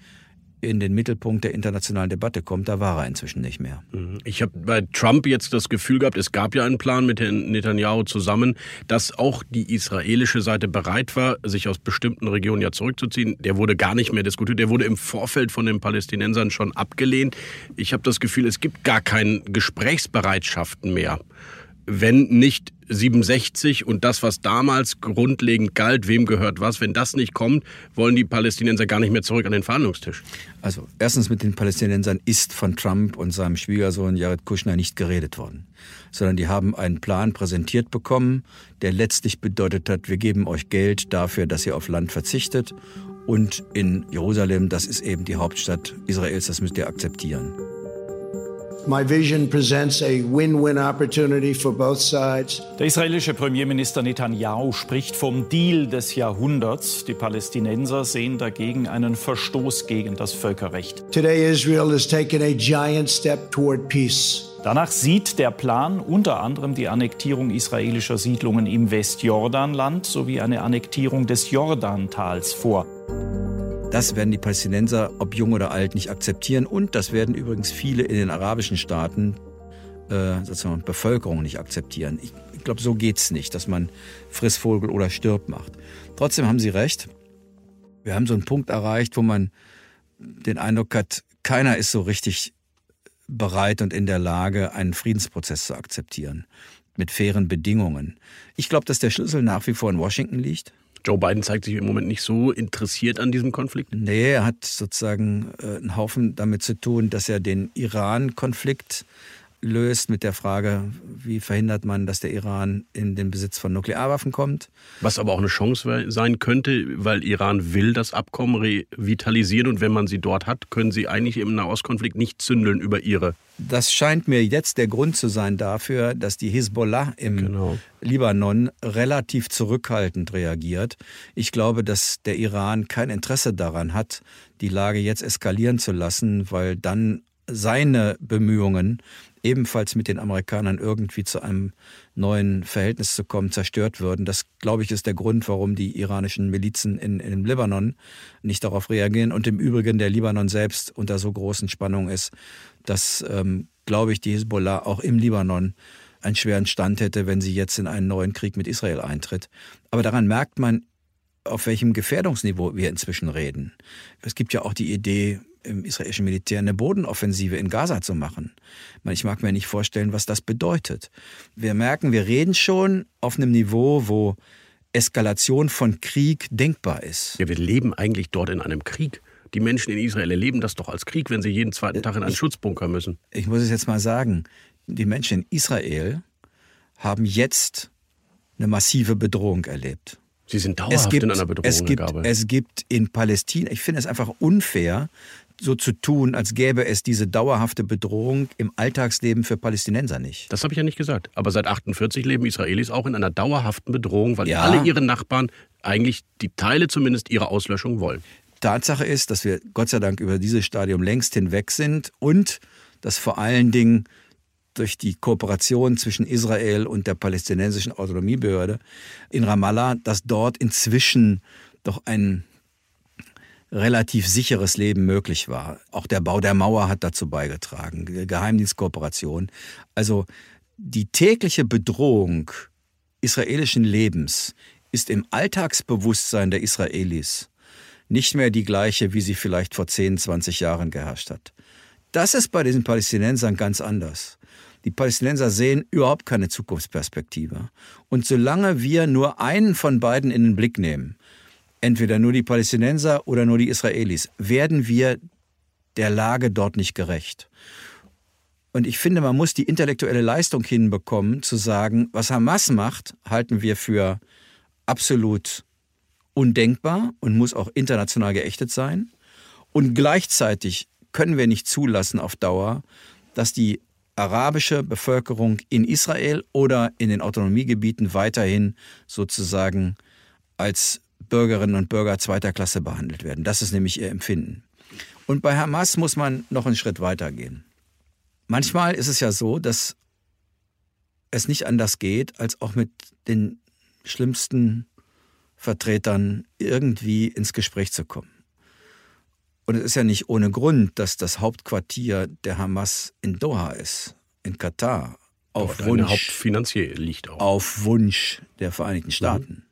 in den Mittelpunkt der internationalen Debatte kommt, da war er inzwischen nicht mehr. Ich habe bei Trump jetzt das Gefühl gehabt, es gab ja einen Plan mit Herrn Netanyahu zusammen, dass auch die israelische Seite bereit war, sich aus bestimmten Regionen ja zurückzuziehen. Der wurde gar nicht mehr diskutiert, der wurde im Vorfeld von den Palästinensern schon abgelehnt. Ich habe das Gefühl, es gibt gar keine Gesprächsbereitschaften mehr. Wenn nicht 67 und das, was damals grundlegend galt, wem gehört was, wenn das nicht kommt, wollen die Palästinenser gar nicht mehr zurück an den Verhandlungstisch. Also erstens mit den Palästinensern ist von Trump und seinem Schwiegersohn Jared Kushner nicht geredet worden, sondern die haben einen Plan präsentiert bekommen, der letztlich bedeutet hat, wir geben euch Geld dafür, dass ihr auf Land verzichtet und in Jerusalem, das ist eben die Hauptstadt Israels, das müsst ihr akzeptieren. Der israelische Premierminister Netanyahu spricht vom Deal des Jahrhunderts. Die Palästinenser sehen dagegen einen Verstoß gegen das Völkerrecht. Today Israel has taken a giant step toward peace. Danach sieht der Plan unter anderem die Annektierung israelischer Siedlungen im Westjordanland sowie eine Annektierung des Jordantals vor. Das werden die Palästinenser, ob jung oder alt, nicht akzeptieren. Und das werden übrigens viele in den arabischen Staaten, äh, sozusagen Bevölkerung, nicht akzeptieren. Ich, ich glaube, so geht's nicht, dass man friss Vogel oder stirb macht. Trotzdem haben Sie recht. Wir haben so einen Punkt erreicht, wo man den Eindruck hat, keiner ist so richtig bereit und in der Lage, einen Friedensprozess zu akzeptieren. Mit fairen Bedingungen. Ich glaube, dass der Schlüssel nach wie vor in Washington liegt. Joe Biden zeigt sich im Moment nicht so interessiert an diesem Konflikt? Nee, er hat sozusagen äh, einen Haufen damit zu tun, dass er den Iran-Konflikt löst mit der Frage, wie verhindert man, dass der Iran in den Besitz von Nuklearwaffen kommt. Was aber auch eine Chance sein könnte, weil Iran will das Abkommen revitalisieren und wenn man sie dort hat, können sie eigentlich im Nahostkonflikt nicht zündeln über ihre. Das scheint mir jetzt der Grund zu sein dafür, dass die Hisbollah im genau. Libanon relativ zurückhaltend reagiert. Ich glaube, dass der Iran kein Interesse daran hat, die Lage jetzt eskalieren zu lassen, weil dann seine Bemühungen, ebenfalls mit den Amerikanern irgendwie zu einem neuen Verhältnis zu kommen, zerstört würden. Das, glaube ich, ist der Grund, warum die iranischen Milizen in, in Libanon nicht darauf reagieren und im Übrigen der Libanon selbst unter so großen Spannungen ist, dass, ähm, glaube ich, die Hisbollah auch im Libanon einen schweren Stand hätte, wenn sie jetzt in einen neuen Krieg mit Israel eintritt. Aber daran merkt man, auf welchem Gefährdungsniveau wir inzwischen reden. Es gibt ja auch die Idee, im israelischen Militär eine Bodenoffensive in Gaza zu machen. Ich mag mir nicht vorstellen, was das bedeutet. Wir merken, wir reden schon auf einem Niveau, wo Eskalation von Krieg denkbar ist. Ja, wir leben eigentlich dort in einem Krieg. Die Menschen in Israel erleben das doch als Krieg, wenn sie jeden zweiten Tag in einen ich, Schutzbunker müssen. Ich muss es jetzt mal sagen, die Menschen in Israel haben jetzt eine massive Bedrohung erlebt. Sie sind dauerhaft gibt, in einer Bedrohung. Es gibt, es gibt in Palästina, ich finde es einfach unfair, so zu tun, als gäbe es diese dauerhafte Bedrohung im Alltagsleben für Palästinenser nicht. Das habe ich ja nicht gesagt. Aber seit 48 leben Israelis auch in einer dauerhaften Bedrohung, weil ja. alle ihre Nachbarn eigentlich die Teile zumindest ihrer Auslöschung wollen. Tatsache ist, dass wir Gott sei Dank über dieses Stadium längst hinweg sind und dass vor allen Dingen durch die Kooperation zwischen Israel und der palästinensischen Autonomiebehörde in Ramallah, dass dort inzwischen doch ein relativ sicheres Leben möglich war. Auch der Bau der Mauer hat dazu beigetragen, Geheimdienstkooperation. Also die tägliche Bedrohung israelischen Lebens ist im Alltagsbewusstsein der Israelis nicht mehr die gleiche, wie sie vielleicht vor 10, 20 Jahren geherrscht hat. Das ist bei diesen Palästinensern ganz anders. Die Palästinenser sehen überhaupt keine Zukunftsperspektive. Und solange wir nur einen von beiden in den Blick nehmen, entweder nur die Palästinenser oder nur die Israelis, werden wir der Lage dort nicht gerecht. Und ich finde, man muss die intellektuelle Leistung hinbekommen, zu sagen, was Hamas macht, halten wir für absolut undenkbar und muss auch international geächtet sein. Und gleichzeitig können wir nicht zulassen auf Dauer, dass die arabische Bevölkerung in Israel oder in den Autonomiegebieten weiterhin sozusagen als Bürgerinnen und Bürger zweiter Klasse behandelt werden. Das ist nämlich ihr Empfinden. Und bei Hamas muss man noch einen Schritt weiter gehen. Manchmal ist es ja so, dass es nicht anders geht, als auch mit den schlimmsten Vertretern irgendwie ins Gespräch zu kommen. Und es ist ja nicht ohne Grund, dass das Hauptquartier der Hamas in Doha ist, in Katar. Auf Dort Wunsch, Hauptfinanzier liegt auch. Auf Wunsch der Vereinigten Staaten. Mhm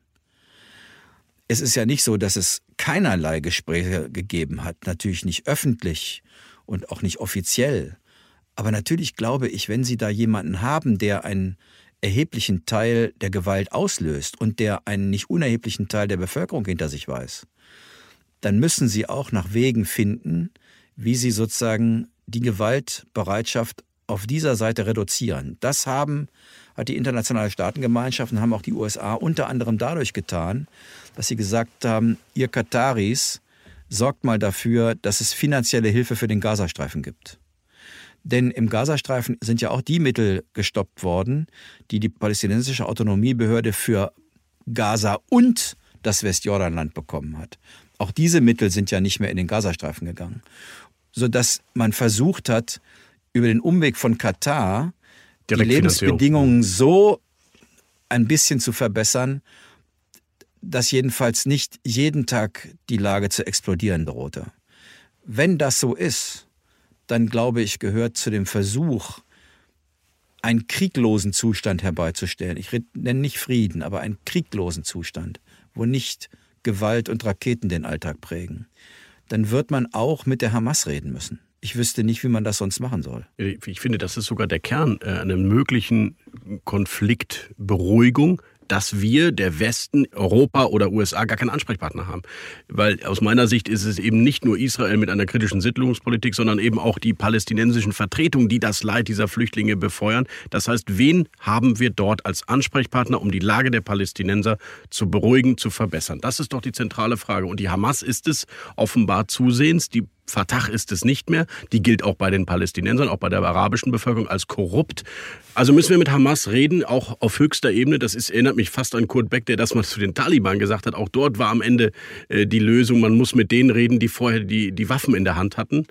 es ist ja nicht so, dass es keinerlei Gespräche gegeben hat. Natürlich nicht öffentlich und auch nicht offiziell. Aber natürlich glaube ich, wenn Sie da jemanden haben, der einen erheblichen Teil der Gewalt auslöst und der einen nicht unerheblichen Teil der Bevölkerung hinter sich weiß, dann müssen Sie auch nach Wegen finden, wie Sie sozusagen die Gewaltbereitschaft auf dieser Seite reduzieren. Das haben, hat die internationale Staatengemeinschaft und haben auch die USA unter anderem dadurch getan, dass sie gesagt haben, ihr Kataris sorgt mal dafür, dass es finanzielle Hilfe für den Gazastreifen gibt. Denn im Gazastreifen sind ja auch die Mittel gestoppt worden, die die palästinensische Autonomiebehörde für Gaza und das Westjordanland bekommen hat. Auch diese Mittel sind ja nicht mehr in den Gazastreifen gegangen. Sodass man versucht hat, über den Umweg von Katar die Lebensbedingungen so ein bisschen zu verbessern, dass jedenfalls nicht jeden Tag die Lage zu explodieren drohte. Wenn das so ist, dann glaube ich, gehört zu dem Versuch, einen krieglosen Zustand herbeizustellen. Ich nenne nicht Frieden, aber einen krieglosen Zustand, wo nicht Gewalt und Raketen den Alltag prägen. Dann wird man auch mit der Hamas reden müssen. Ich wüsste nicht, wie man das sonst machen soll. Ich finde, das ist sogar der Kern äh, einer möglichen Konfliktberuhigung, dass wir, der Westen, Europa oder USA, gar keinen Ansprechpartner haben. Weil aus meiner Sicht ist es eben nicht nur Israel mit einer kritischen Siedlungspolitik, sondern eben auch die palästinensischen Vertretungen, die das Leid dieser Flüchtlinge befeuern. Das heißt, wen haben wir dort als Ansprechpartner, um die Lage der Palästinenser zu beruhigen, zu verbessern? Das ist doch die zentrale Frage. Und die Hamas ist es offenbar zusehends, die Fatah ist es nicht mehr. Die gilt auch bei den Palästinensern, auch bei der arabischen Bevölkerung als korrupt. Also müssen wir mit Hamas reden, auch auf höchster Ebene. Das ist, erinnert mich fast an Kurt Beck, der das mal zu den Taliban gesagt hat. Auch dort war am Ende äh, die Lösung, man muss mit denen reden, die vorher die, die Waffen in der Hand hatten.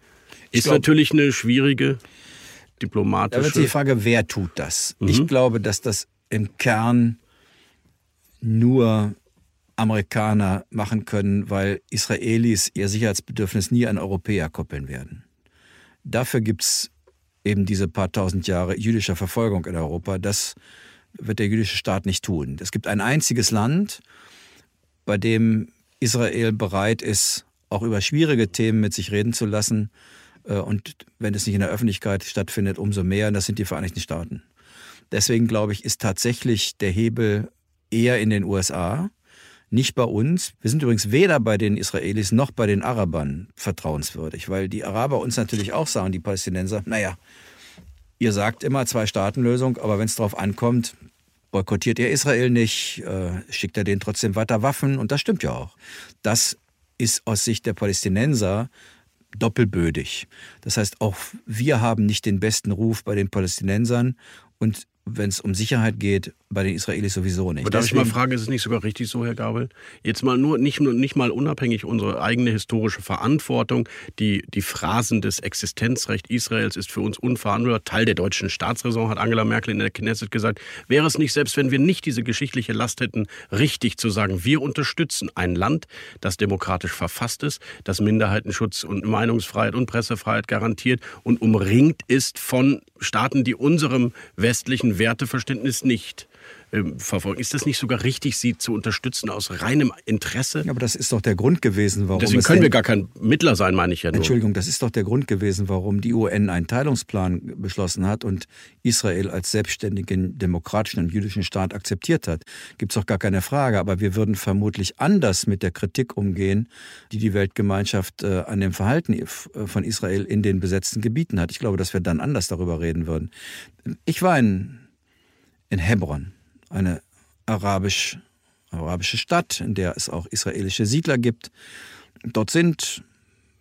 Ist glaub, natürlich eine schwierige diplomatische... Da wird die Frage, wer tut das? Mhm. Ich glaube, dass das im Kern nur Amerikaner machen können, weil Israelis ihr Sicherheitsbedürfnis nie an Europäer koppeln werden. Dafür gibt es eben diese paar tausend Jahre jüdischer Verfolgung in Europa. Das wird der jüdische Staat nicht tun. Es gibt ein einziges Land, bei dem Israel bereit ist, auch über schwierige Themen mit sich reden zu lassen. Äh, und wenn es nicht in der Öffentlichkeit stattfindet, umso mehr. Und das sind die Vereinigten Staaten. Deswegen glaube ich, ist tatsächlich der Hebel eher in den USA, nicht bei uns. Wir sind übrigens weder bei den Israelis noch bei den Arabern vertrauenswürdig, weil die Araber uns natürlich auch sagen, die Palästinenser, naja, ihr sagt immer Zwei-Staaten-Lösung, aber wenn es darauf ankommt, boykottiert ihr Israel nicht, äh, schickt er denen trotzdem weiter Waffen und das stimmt ja auch. Das ist aus Sicht der Palästinenser doppelbödig. Das heißt, auch wir haben nicht den besten Ruf bei den Palästinensern und wenn es um Sicherheit geht, bei den Israelis sowieso nicht. Aber darf Deswegen, ich mal fragen, ist es nicht sogar richtig so, Herr Gabel? Jetzt mal nur, nicht, nicht mal unabhängig unsere eigene historische Verantwortung. Die, die Phrasen des Existenzrecht Israels ist für uns unverhandelbar. Teil der deutschen Staatsräson, hat Angela Merkel in der Knesset gesagt. Wäre es nicht, selbst wenn wir nicht diese geschichtliche Last hätten, richtig zu sagen, wir unterstützen ein Land, das demokratisch verfasst ist, das Minderheitenschutz und Meinungsfreiheit und Pressefreiheit garantiert und umringt ist von Staaten, die unserem westlichen Werteverständnis nicht ähm, verfolgen. Ist das nicht sogar richtig, sie zu unterstützen aus reinem Interesse? Ja, aber das ist doch der Grund gewesen, warum. Deswegen können wir gar kein Mittler sein, meine ich ja nur. Entschuldigung, das ist doch der Grund gewesen, warum die UN einen Teilungsplan beschlossen hat und Israel als selbstständigen demokratischen und jüdischen Staat akzeptiert hat. Gibt es doch gar keine Frage. Aber wir würden vermutlich anders mit der Kritik umgehen, die die Weltgemeinschaft äh, an dem Verhalten äh, von Israel in den besetzten Gebieten hat. Ich glaube, dass wir dann anders darüber reden würden. Ich war in, in Hebron eine arabisch, arabische Stadt, in der es auch israelische Siedler gibt. Dort sind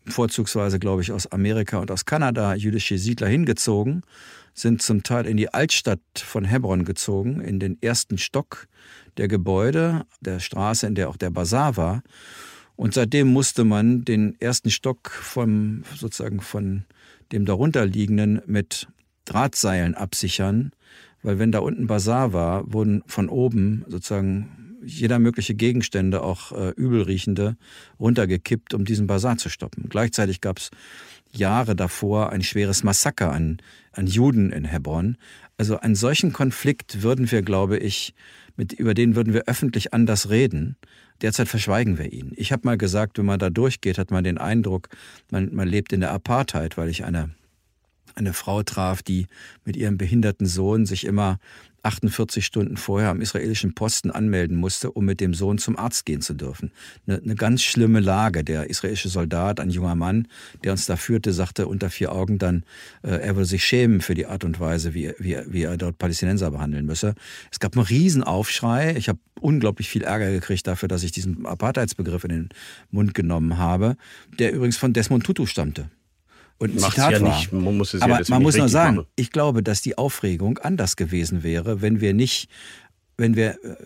vorzugsweise, glaube ich, aus Amerika und aus Kanada jüdische Siedler hingezogen, sind zum Teil in die Altstadt von Hebron gezogen, in den ersten Stock der Gebäude, der Straße, in der auch der Bazar war. Und seitdem musste man den ersten Stock vom, sozusagen von dem darunterliegenden mit Drahtseilen absichern, weil wenn da unten Bazar war, wurden von oben sozusagen jeder mögliche Gegenstände, auch äh, übelriechende, runtergekippt, um diesen Bazar zu stoppen. Gleichzeitig gab es Jahre davor ein schweres Massaker an, an Juden in Hebron. Also einen solchen Konflikt würden wir, glaube ich, mit, über den würden wir öffentlich anders reden. Derzeit verschweigen wir ihn. Ich habe mal gesagt, wenn man da durchgeht, hat man den Eindruck, man, man lebt in der Apartheid, weil ich eine eine Frau traf, die mit ihrem behinderten Sohn sich immer 48 Stunden vorher am israelischen Posten anmelden musste, um mit dem Sohn zum Arzt gehen zu dürfen. Eine, eine, ganz schlimme Lage. Der israelische Soldat, ein junger Mann, der uns da führte, sagte unter vier Augen dann, äh, er würde sich schämen für die Art und Weise, wie, wie, wie er dort Palästinenser behandeln müsse. Es gab einen Riesenaufschrei. Ich habe unglaublich viel Ärger gekriegt dafür, dass ich diesen Apartheidsbegriff in den Mund genommen habe, der übrigens von Desmond Tutu stammte und ein Zitat ja war. Nicht, man muss es Aber ja man muss nur sagen, machen. ich glaube, dass die Aufregung anders gewesen wäre, wenn wir nicht wenn wir, äh,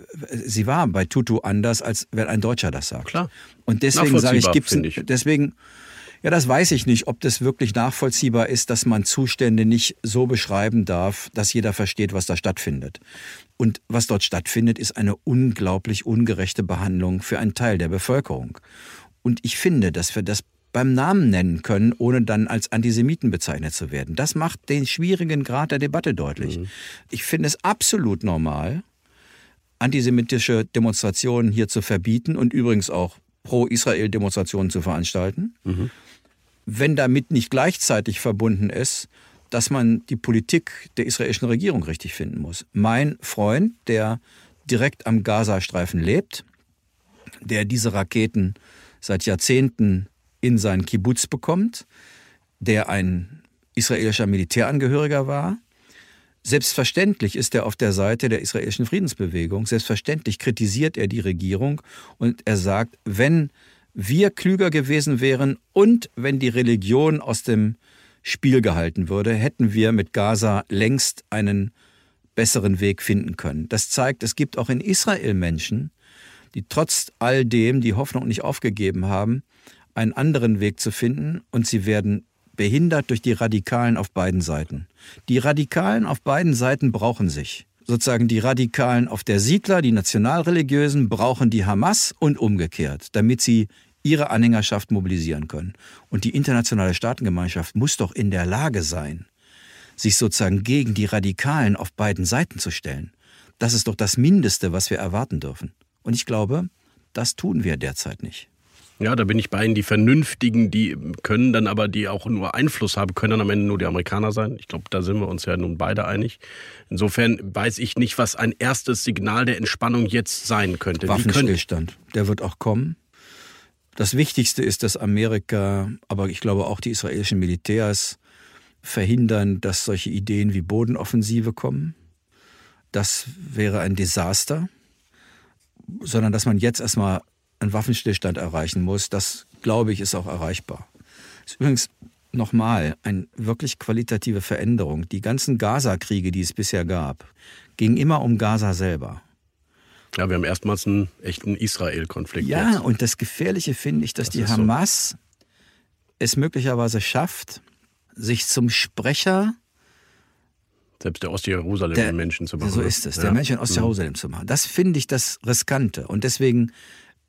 sie war bei Tutu anders, als wenn ein Deutscher das sagt. Klar. Und deswegen sage ich, gibt's, ich. deswegen, ja, das weiß ich nicht, ob das wirklich nachvollziehbar ist, dass man Zustände nicht so beschreiben darf, dass jeder versteht, was da stattfindet. Und was dort stattfindet, ist eine unglaublich ungerechte Behandlung für einen Teil der Bevölkerung. Und ich finde, dass wir das beim Namen nennen können, ohne dann als Antisemiten bezeichnet zu werden. Das macht den schwierigen Grad der Debatte deutlich. Mhm. Ich finde es absolut normal, antisemitische Demonstrationen hier zu verbieten und übrigens auch Pro-Israel-Demonstrationen zu veranstalten. Mhm. Wenn damit nicht gleichzeitig verbunden ist, dass man die Politik der israelischen Regierung richtig finden muss. Mein Freund, der direkt am Gazastreifen lebt, der diese Raketen seit Jahrzehnten in seinen Kibbutz bekommt, der ein israelischer Militärangehöriger war. Selbstverständlich ist er auf der Seite der israelischen Friedensbewegung. Selbstverständlich kritisiert er die Regierung und er sagt, wenn wir klüger gewesen wären und wenn die Religion aus dem Spiel gehalten würde, hätten wir mit Gaza längst einen besseren Weg finden können. Das zeigt, es gibt auch in Israel Menschen, die trotz all dem die Hoffnung nicht aufgegeben haben einen anderen Weg zu finden und sie werden behindert durch die Radikalen auf beiden Seiten. Die Radikalen auf beiden Seiten brauchen sich. Sozusagen die Radikalen auf der Siedler, die Nationalreligiösen, brauchen die Hamas und umgekehrt, damit sie ihre Anhängerschaft mobilisieren können. Und die internationale Staatengemeinschaft muss doch in der Lage sein, sich sozusagen gegen die Radikalen auf beiden Seiten zu stellen. Das ist doch das Mindeste, was wir erwarten dürfen. Und ich glaube, das tun wir derzeit nicht. Ja, da bin ich bei Ihnen. Die Vernünftigen, die können dann aber, die auch nur Einfluss haben, können dann am Ende nur die Amerikaner sein. Ich glaube, da sind wir uns ja nun beide einig. Insofern weiß ich nicht, was ein erstes Signal der Entspannung jetzt sein könnte. Waffenstillstand, der wird auch kommen. Das Wichtigste ist, dass Amerika, aber ich glaube auch die israelischen Militärs verhindern, dass solche Ideen wie Bodenoffensive kommen. Das wäre ein Desaster. Sondern dass man jetzt erstmal einen Waffenstillstand erreichen muss, das glaube ich ist auch erreichbar. Das ist übrigens nochmal eine wirklich qualitative Veränderung. Die ganzen Gaza-Kriege, die es bisher gab, gingen immer um Gaza selber. Ja, wir haben erstmals einen echten Israel-Konflikt. Ja, jetzt. und das Gefährliche finde ich, dass das die Hamas so. es möglicherweise schafft, sich zum Sprecher selbst der Ostjerusalem-Menschen zu machen. So ist es, ja. der Mensch in Ostjerusalem mhm. zu machen. Das finde ich das Riskante. Und deswegen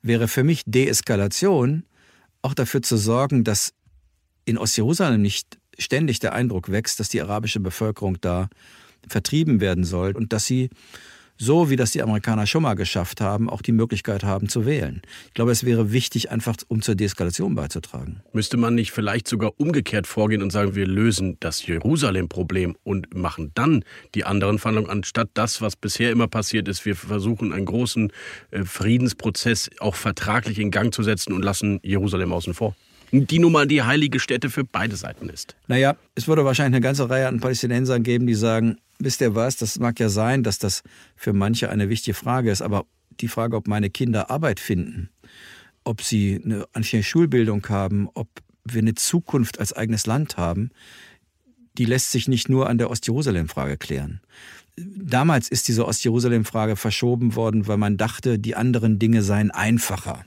wäre für mich Deeskalation auch dafür zu sorgen, dass in Ostjerusalem nicht ständig der Eindruck wächst, dass die arabische Bevölkerung da vertrieben werden soll und dass sie so wie das die Amerikaner schon mal geschafft haben, auch die Möglichkeit haben zu wählen. Ich glaube, es wäre wichtig, einfach um zur Deeskalation beizutragen. Müsste man nicht vielleicht sogar umgekehrt vorgehen und sagen, wir lösen das Jerusalem-Problem und machen dann die anderen Verhandlungen, anstatt das, was bisher immer passiert ist. Wir versuchen einen großen äh, Friedensprozess auch vertraglich in Gang zu setzen und lassen Jerusalem außen vor die nun mal die heilige Stätte für beide Seiten ist. Naja, es würde wahrscheinlich eine ganze Reihe an Palästinensern geben, die sagen, wisst ihr was, das mag ja sein, dass das für manche eine wichtige Frage ist, aber die Frage, ob meine Kinder Arbeit finden, ob sie eine anständige Schulbildung haben, ob wir eine Zukunft als eigenes Land haben, die lässt sich nicht nur an der Ostjerusalem-Frage klären. Damals ist diese Ostjerusalem-Frage verschoben worden, weil man dachte, die anderen Dinge seien einfacher.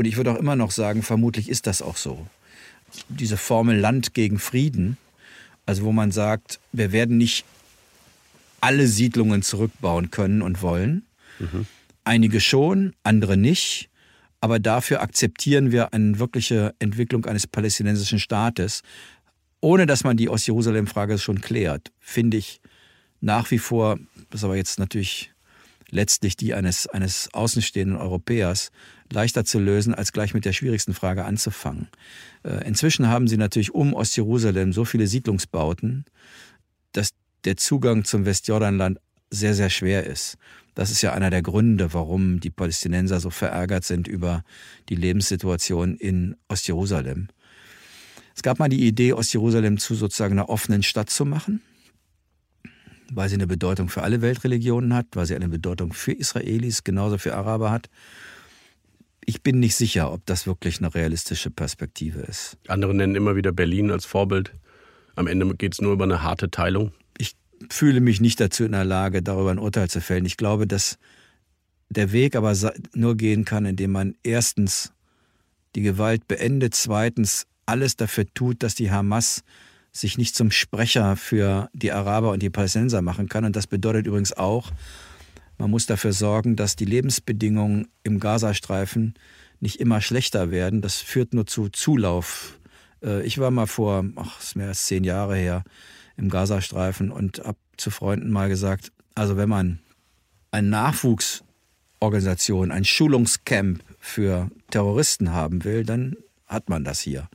Und ich würde auch immer noch sagen, vermutlich ist das auch so. Diese Formel Land gegen Frieden, also wo man sagt, wir werden nicht alle Siedlungen zurückbauen können und wollen. Mhm. Einige schon, andere nicht. Aber dafür akzeptieren wir eine wirkliche Entwicklung eines palästinensischen Staates, ohne dass man die Ost-Jerusalem-Frage schon klärt, finde ich nach wie vor, das ist aber jetzt natürlich letztlich die eines, eines außenstehenden Europäers, leichter zu lösen, als gleich mit der schwierigsten Frage anzufangen. Äh, inzwischen haben sie natürlich um Ost-Jerusalem so viele Siedlungsbauten, dass der Zugang zum Westjordanland sehr, sehr schwer ist. Das ist ja einer der Gründe, warum die Palästinenser so verärgert sind über die Lebenssituation in Ostjerusalem. Es gab mal die Idee, Ostjerusalem zu sozusagen einer offenen Stadt zu machen, weil sie eine Bedeutung für alle Weltreligionen hat, weil sie eine Bedeutung für Israelis, genauso für Araber hat. Ich bin nicht sicher, ob das wirklich eine realistische Perspektive ist. Andere nennen immer wieder Berlin als Vorbild. Am Ende geht es nur über eine harte Teilung fühle mich nicht dazu in der Lage, darüber ein Urteil zu fällen. Ich glaube, dass der Weg aber nur gehen kann, indem man erstens die Gewalt beendet, zweitens alles dafür tut, dass die Hamas sich nicht zum Sprecher für die Araber und die Palästinenser machen kann. Und das bedeutet übrigens auch, man muss dafür sorgen, dass die Lebensbedingungen im Gazastreifen nicht immer schlechter werden. Das führt nur zu Zulauf. Äh, ich war mal vor, ach, ist mehr als zehn Jahre her, im Gazastreifen und habe zu Freunden mal gesagt, also wenn man eine Nachwuchsorganisation, ein Schulungscamp für Terroristen haben will, dann hat man das hier.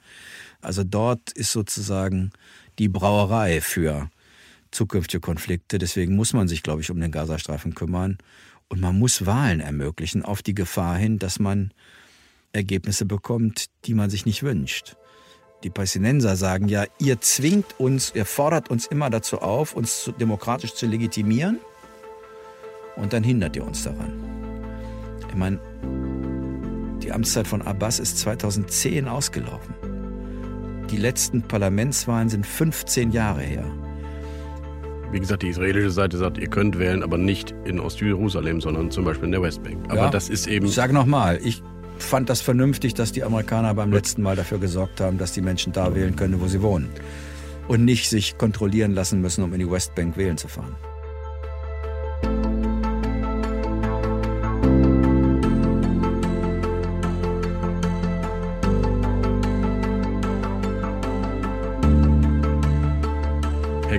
Also dort ist sozusagen die Brauerei für zukünftige Konflikte. Deswegen muss man sich, glaube ich, um den Gazastreifen kümmern. Und man muss Wahlen ermöglichen auf die Gefahr hin, dass man Ergebnisse bekommt, die man sich nicht wünscht. Die Palästinenser sagen ja, ihr zwingt uns, ihr fordert uns immer dazu auf, uns demokratisch zu legitimieren und dann hindert ihr uns daran. Ich meine, die Amtszeit von Abbas ist 2010 ausgelaufen. Die letzten Parlamentswahlen sind 15 Jahre her. Wie gesagt, die israelische Seite sagt, ihr könnt wählen, aber nicht in Ostjerusalem, sondern zum Beispiel in der Westbank. Aber ja, das ist eben. Ich sage nochmal, ich fand das vernünftig, dass die Amerikaner beim letzten Mal dafür gesorgt haben, dass die Menschen da wählen können, wo sie wohnen. Und nicht sich kontrollieren lassen müssen, um in die Westbank wählen zu fahren.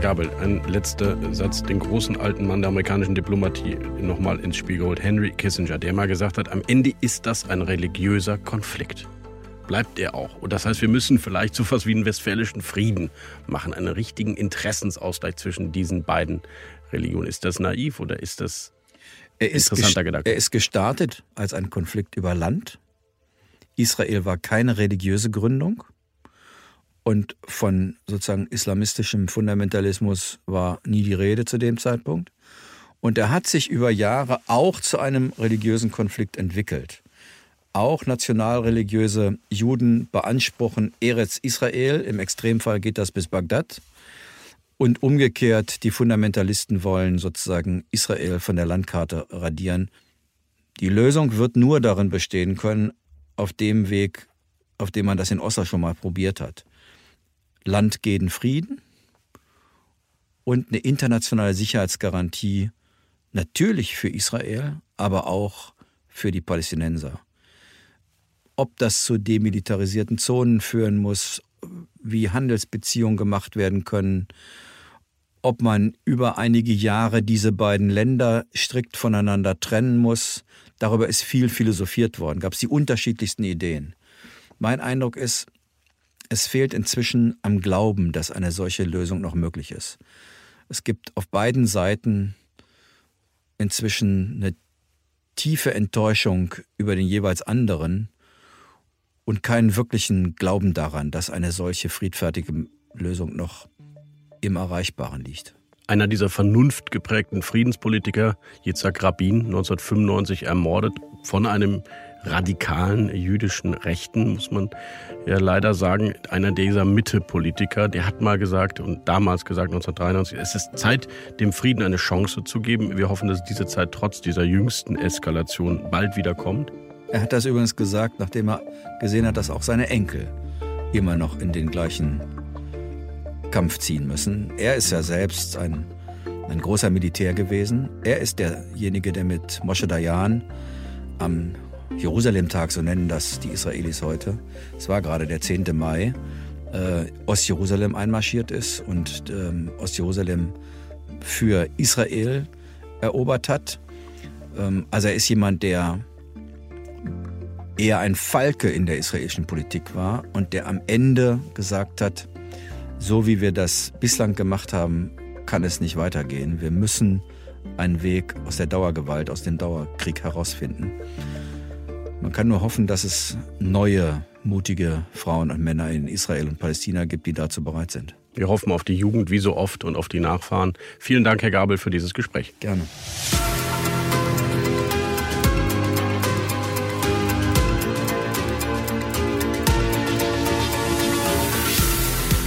Gabel, ein letzter Satz, den großen alten Mann der amerikanischen Diplomatie nochmal ins Spiel geholt. Henry Kissinger, der mal gesagt hat, am Ende ist das ein religiöser Konflikt. Bleibt er auch. Und das heißt, wir müssen vielleicht so etwas wie einen westfälischen Frieden machen, einen richtigen Interessensausgleich zwischen diesen beiden Religionen. Ist das naiv oder ist das er ist interessanter Gedanke? Er ist gestartet als ein Konflikt über Land. Israel war keine religiöse Gründung. Und von sozusagen islamistischem Fundamentalismus war nie die Rede zu dem Zeitpunkt. Und er hat sich über Jahre auch zu einem religiösen Konflikt entwickelt. Auch nationalreligiöse Juden beanspruchen Eretz Israel, im Extremfall geht das bis Bagdad. Und umgekehrt, die Fundamentalisten wollen sozusagen Israel von der Landkarte radieren. Die Lösung wird nur darin bestehen können, auf dem Weg, auf dem man das in Oslo schon mal probiert hat. Land gegen Frieden und eine internationale Sicherheitsgarantie natürlich für Israel, aber auch für die Palästinenser. Ob das zu demilitarisierten Zonen führen muss, wie Handelsbeziehungen gemacht werden können, ob man über einige Jahre diese beiden Länder strikt voneinander trennen muss, darüber ist viel philosophiert worden, gab es die unterschiedlichsten Ideen. Mein Eindruck ist, es fehlt inzwischen am Glauben, dass eine solche Lösung noch möglich ist. Es gibt auf beiden Seiten inzwischen eine tiefe Enttäuschung über den jeweils anderen und keinen wirklichen Glauben daran, dass eine solche friedfertige Lösung noch im Erreichbaren liegt. Einer dieser vernunftgeprägten Friedenspolitiker, Yitzhak Rabin, 1995 ermordet von einem radikalen jüdischen Rechten, muss man ja leider sagen. Einer dieser Mitte-Politiker, der hat mal gesagt und damals gesagt, 1993, es ist Zeit, dem Frieden eine Chance zu geben. Wir hoffen, dass diese Zeit trotz dieser jüngsten Eskalation bald wieder kommt. Er hat das übrigens gesagt, nachdem er gesehen hat, dass auch seine Enkel immer noch in den gleichen Kampf ziehen müssen. Er ist ja selbst ein, ein großer Militär gewesen. Er ist derjenige, der mit Moshe Dayan am Jerusalem-Tag, so nennen das die Israelis heute, es war gerade der 10. Mai, äh, Ostjerusalem einmarschiert ist und ähm, Ostjerusalem für Israel erobert hat. Ähm, also er ist jemand, der eher ein Falke in der israelischen Politik war und der am Ende gesagt hat, so wie wir das bislang gemacht haben, kann es nicht weitergehen. Wir müssen einen Weg aus der Dauergewalt, aus dem Dauerkrieg herausfinden. Man kann nur hoffen, dass es neue, mutige Frauen und Männer in Israel und Palästina gibt, die dazu bereit sind. Wir hoffen auf die Jugend wie so oft und auf die Nachfahren. Vielen Dank, Herr Gabel, für dieses Gespräch. Gerne.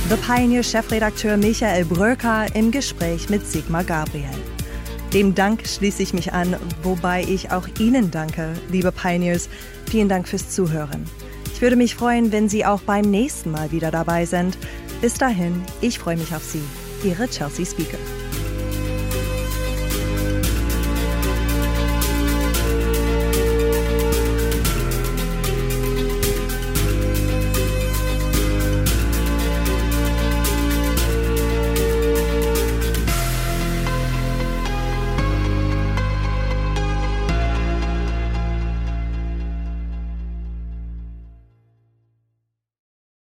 The Pioneer-Chefredakteur Michael Bröker im Gespräch mit Sigmar Gabriel. Dem Dank schließe ich mich an, wobei ich auch Ihnen danke, liebe Pioneers. Vielen Dank fürs Zuhören. Ich würde mich freuen, wenn Sie auch beim nächsten Mal wieder dabei sind. Bis dahin, ich freue mich auf Sie. Ihre Chelsea Speaker.